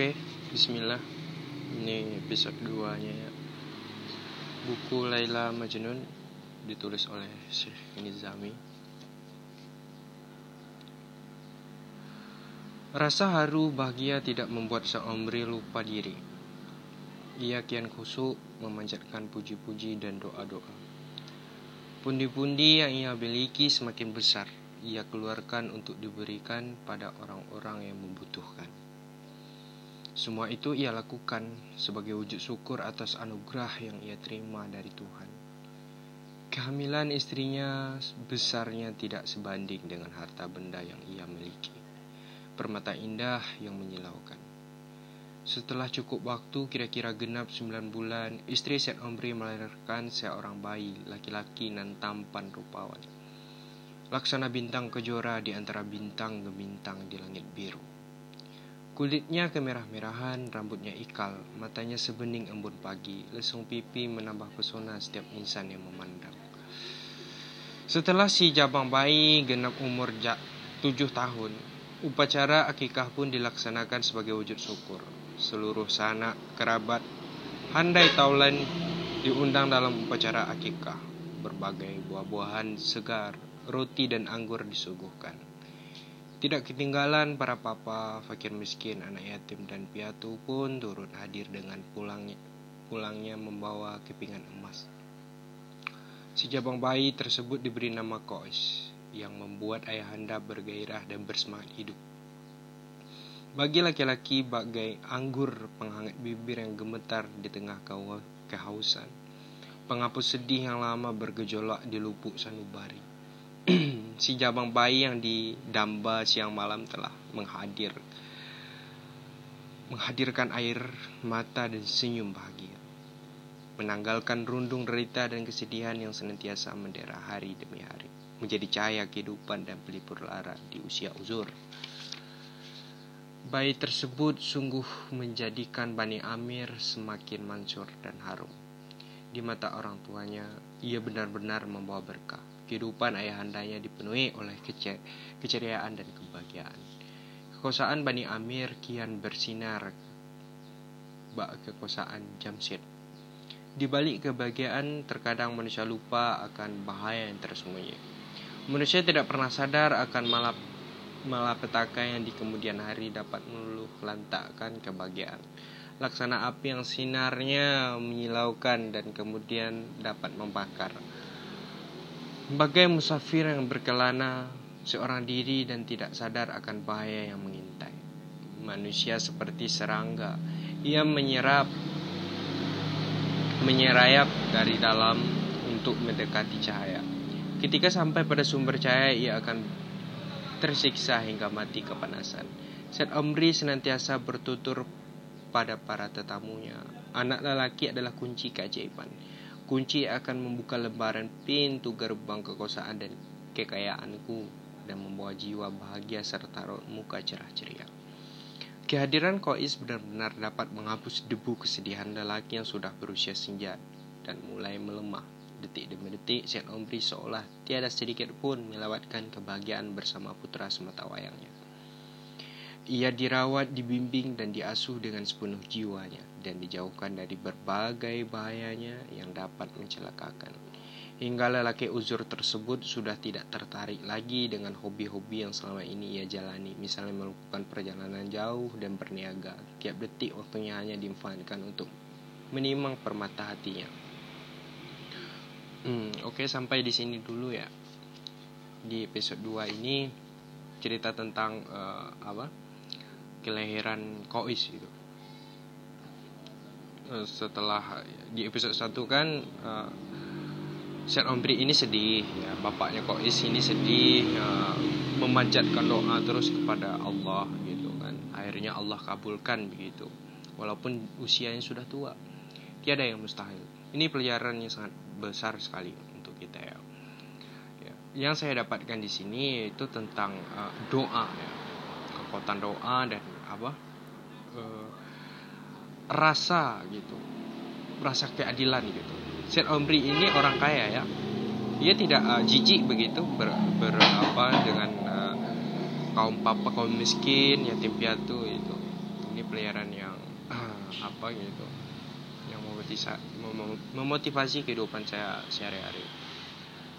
Oke, bismillah. Ini episode 2-nya ya. Buku Laila Majnun ditulis oleh Syekh Nizami. Rasa haru bahagia tidak membuat seomri lupa diri. Ia kian kusuk memanjatkan puji-puji dan doa-doa. Pundi-pundi yang ia miliki semakin besar ia keluarkan untuk diberikan pada orang-orang yang membutuhkan. Semua itu ia lakukan sebagai wujud syukur atas anugerah yang ia terima dari Tuhan. Kehamilan istrinya besarnya tidak sebanding dengan harta benda yang ia miliki. Permata indah yang menyilaukan. Setelah cukup waktu kira-kira genap 9 bulan, istri Syed Omri melahirkan seorang bayi laki-laki dan tampan rupawan. Laksana bintang kejora di antara bintang gemintang di langit biru. Kulitnya kemerah-merahan, rambutnya ikal, matanya sebening embun pagi, lesung pipi menambah pesona setiap insan yang memandang. Setelah si jabang bayi genap umur tujuh tahun, upacara akikah pun dilaksanakan sebagai wujud syukur. Seluruh sanak, kerabat, handai taulan diundang dalam upacara akikah. Berbagai buah-buahan segar, roti dan anggur disuguhkan. Tidak ketinggalan para papa, fakir miskin, anak yatim dan piatu pun turut hadir dengan pulangnya, pulangnya membawa kepingan emas. Si jabang bayi tersebut diberi nama Kois, yang membuat ayahanda bergairah dan bersemangat hidup. Bagi laki-laki bagai anggur penghangat bibir yang gemetar di tengah kehausan. Penghapus sedih yang lama bergejolak di lupuk sanubari si jabang bayi yang didamba siang malam telah menghadir. Menghadirkan air mata dan senyum bahagia. Menanggalkan rundung derita dan kesedihan yang senantiasa mendera hari demi hari. Menjadi cahaya kehidupan dan pelipur lara di usia uzur. Bayi tersebut sungguh menjadikan Bani Amir semakin mansur dan harum. Di mata orang tuanya ia benar-benar membawa berkah kehidupan ayahandanya dipenuhi oleh kecer keceriaan dan kebahagiaan. Kekosaan Bani Amir kian bersinar bak kekosaan Jamshid. Di balik kebahagiaan, terkadang manusia lupa akan bahaya yang tersembunyi. Manusia tidak pernah sadar akan malap malapetaka yang di kemudian hari dapat meluluh lantakkan kebahagiaan. Laksana api yang sinarnya menyilaukan dan kemudian dapat membakar. Bagai musafir yang berkelana seorang diri dan tidak sadar akan bahaya yang mengintai. Manusia seperti serangga, ia menyerap menyerayap dari dalam untuk mendekati cahaya. Ketika sampai pada sumber cahaya, ia akan tersiksa hingga mati kepanasan. Set Omri senantiasa bertutur pada para tetamunya. Anak lelaki adalah kunci keajaiban Kunci akan membuka lembaran pintu gerbang kekosaan dan kekayaanku dan membawa jiwa bahagia serta muka cerah ceria. Kehadiran Kois benar-benar dapat menghapus debu kesedihan lelaki yang sudah berusia senja dan mulai melemah. Detik demi detik, Syed Omri seolah tiada sedikit pun melewatkan kebahagiaan bersama putra semata wayangnya. Ia dirawat, dibimbing, dan diasuh dengan sepenuh jiwanya, dan dijauhkan dari berbagai bahayanya yang dapat mencelakakan. Hingga lelaki uzur tersebut sudah tidak tertarik lagi dengan hobi-hobi yang selama ini ia jalani, misalnya melakukan perjalanan jauh dan berniaga. Tiap detik waktunya hanya dimanfaatkan untuk menimang permata hatinya. Hmm, Oke, okay, sampai di sini dulu ya. Di episode 2 ini cerita tentang uh, apa? Kelahiran Kois gitu eh, setelah di episode 1 kan uh, Syed Omri ini sedih ya. Bapaknya Kois ini sedih uh, memanjatkan doa terus kepada Allah gitu kan. Akhirnya Allah kabulkan begitu. Walaupun usianya sudah tua tiada yang mustahil. Ini pelajaran yang sangat besar sekali untuk kita ya, ya. yang saya dapatkan di sini itu tentang uh, doa ya. Kekuatan doa dan apa uh, rasa gitu rasa keadilan gitu. Syed Omri ini orang kaya ya. Dia tidak uh, jijik begitu ber, ber apa dengan uh, kaum papa kaum miskin yatim piatu itu ini pelajaran yang apa gitu yang memotivasi, memotivasi kehidupan saya sehari-hari.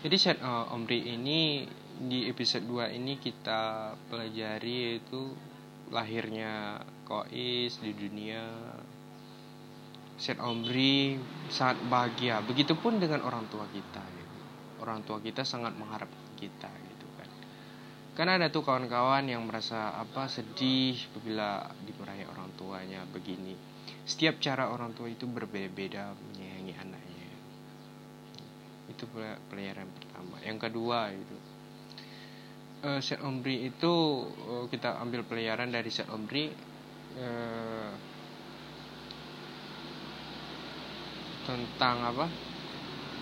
Jadi set uh, Omri ini di episode 2 ini kita pelajari itu lahirnya Kois di dunia Set Omri sangat bahagia. Begitupun dengan orang tua kita gitu. orang tua kita sangat mengharap kita gitu kan. Karena ada tuh kawan-kawan yang merasa apa sedih bila dimarahi orang tuanya begini. Setiap cara orang tua itu berbeda-beda menyayangi anaknya. Itu pelajaran pertama. Yang kedua itu uh, set Omri itu uh, kita ambil pelajaran dari set Omri uh, tentang apa?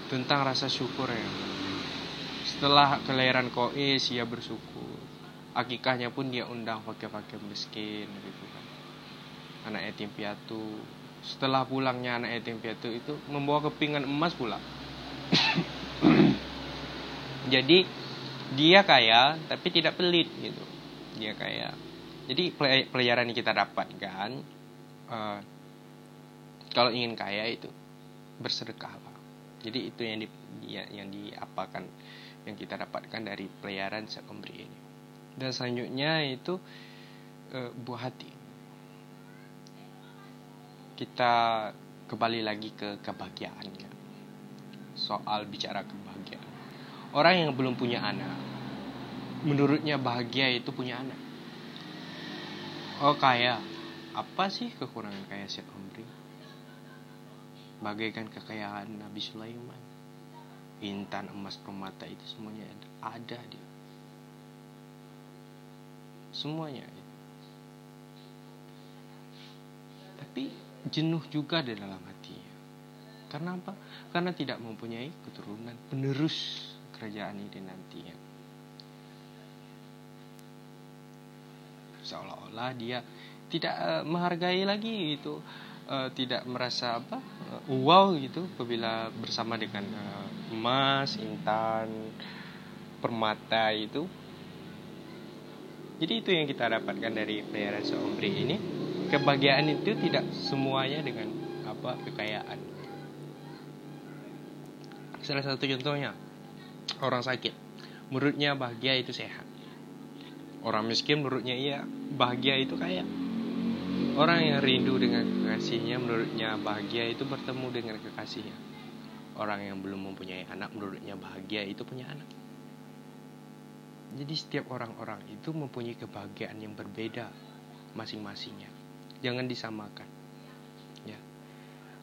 Tentang rasa syukur ya. Setelah kelahiran kois ia bersyukur. Akikahnya pun dia undang fakir-fakir miskin gitu kan. Anak yatim piatu. Setelah pulangnya anak yatim piatu itu membawa kepingan emas pula. Jadi dia kaya tapi tidak pelit gitu dia kaya jadi pelajaran yang kita dapatkan uh, kalau ingin kaya itu bersedekahlah. Jadi itu yang di ya, yang diapakan yang kita dapatkan dari pelayaran pemberi ini. Dan selanjutnya itu e, buah hati. Kita kembali lagi ke kebahagiaannya. Soal bicara kebahagiaan. Orang yang belum punya anak, menurutnya bahagia itu punya anak. Oh kaya, apa sih kekurangan kaya Syed Omri? bagaikan kekayaan Nabi Sulaiman. Intan emas permata itu semuanya ada. Di semuanya tapi jenuh juga di dalam hatinya. Karena apa? Karena tidak mempunyai keturunan penerus kerajaan ini nantinya seolah-olah dia tidak uh, menghargai lagi itu uh, tidak merasa apa uh, wow gitu apabila bersama dengan emas, intan, permata itu. Jadi itu yang kita dapatkan dari pelayaran seombri ini. Kebahagiaan itu tidak semuanya dengan apa kekayaan. Salah satu contohnya orang sakit, menurutnya bahagia itu sehat. Orang miskin menurutnya iya bahagia itu kaya. Orang yang rindu dengan kekasihnya menurutnya bahagia itu bertemu dengan kekasihnya. Orang yang belum mempunyai anak menurutnya bahagia itu punya anak. Jadi setiap orang-orang itu mempunyai kebahagiaan yang berbeda masing-masingnya. Jangan disamakan. Ya.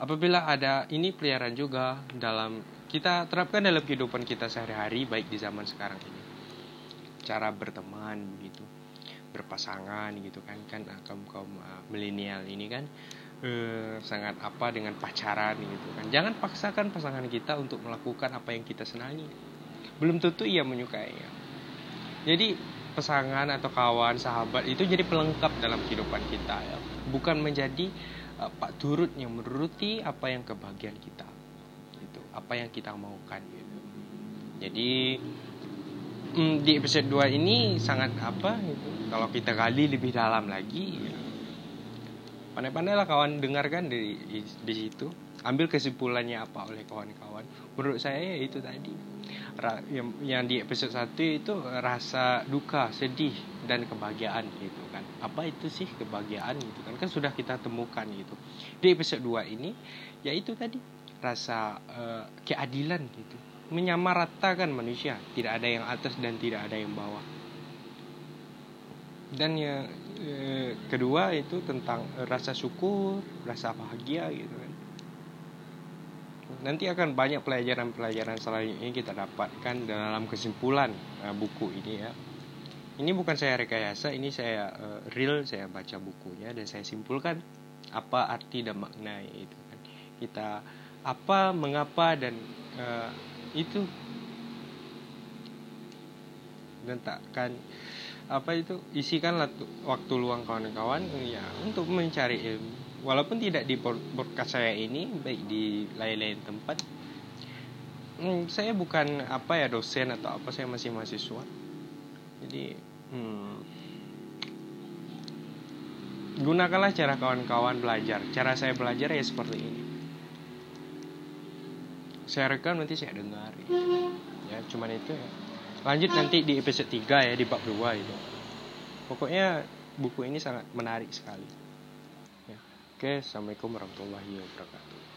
Apabila ada ini peliharaan juga dalam kita terapkan dalam kehidupan kita sehari-hari baik di zaman sekarang ini. Cara berteman begitu berpasangan gitu kan kan ah, kaum kaum uh, milenial ini kan uh, sangat apa dengan pacaran gitu kan. Jangan paksakan pasangan kita untuk melakukan apa yang kita senangi. Belum tentu ia menyukainya. Jadi pasangan atau kawan sahabat itu jadi pelengkap dalam kehidupan kita ya. Bukan menjadi uh, pak turut yang menuruti apa yang kebahagiaan kita apa yang kita maukan gitu jadi mm, di episode 2 ini sangat apa gitu. Kalau kita gali lebih dalam lagi ya. Pandai-pandailah kawan dengarkan di, di, situ. Ambil kesimpulannya apa oleh kawan-kawan. Menurut saya ya itu tadi. Ra, yang, yang di episode 1 itu rasa duka, sedih dan kebahagiaan gitu kan. Apa itu sih kebahagiaan gitu kan? Kan sudah kita temukan gitu. Di episode 2 ini yaitu tadi rasa uh, keadilan gitu. Menyamaratakan manusia. Tidak ada yang atas dan tidak ada yang bawah. Dan ya eh, kedua itu tentang rasa syukur rasa bahagia gitu kan. Nanti akan banyak pelajaran-pelajaran selanjutnya kita dapatkan dalam kesimpulan uh, buku ini ya. Ini bukan saya rekayasa ini saya uh, real saya baca bukunya dan saya simpulkan apa arti dan makna itu kan. Kita apa mengapa dan uh, itu. Dan takkan apa itu isikan waktu luang kawan-kawan ya untuk mencari ilmu. Walaupun tidak di podcast saya ini baik di lain-lain tempat. Hmm, saya bukan apa ya dosen atau apa saya masih mahasiswa. Jadi hmm, gunakanlah cara kawan-kawan belajar. Cara saya belajar ya seperti ini saya rekam nanti saya dengar ya cuman itu ya. Lanjut nanti di episode 3 ya di bab 2 itu. Pokoknya buku ini sangat menarik sekali. Ya. oke assalamualaikum warahmatullahi wabarakatuh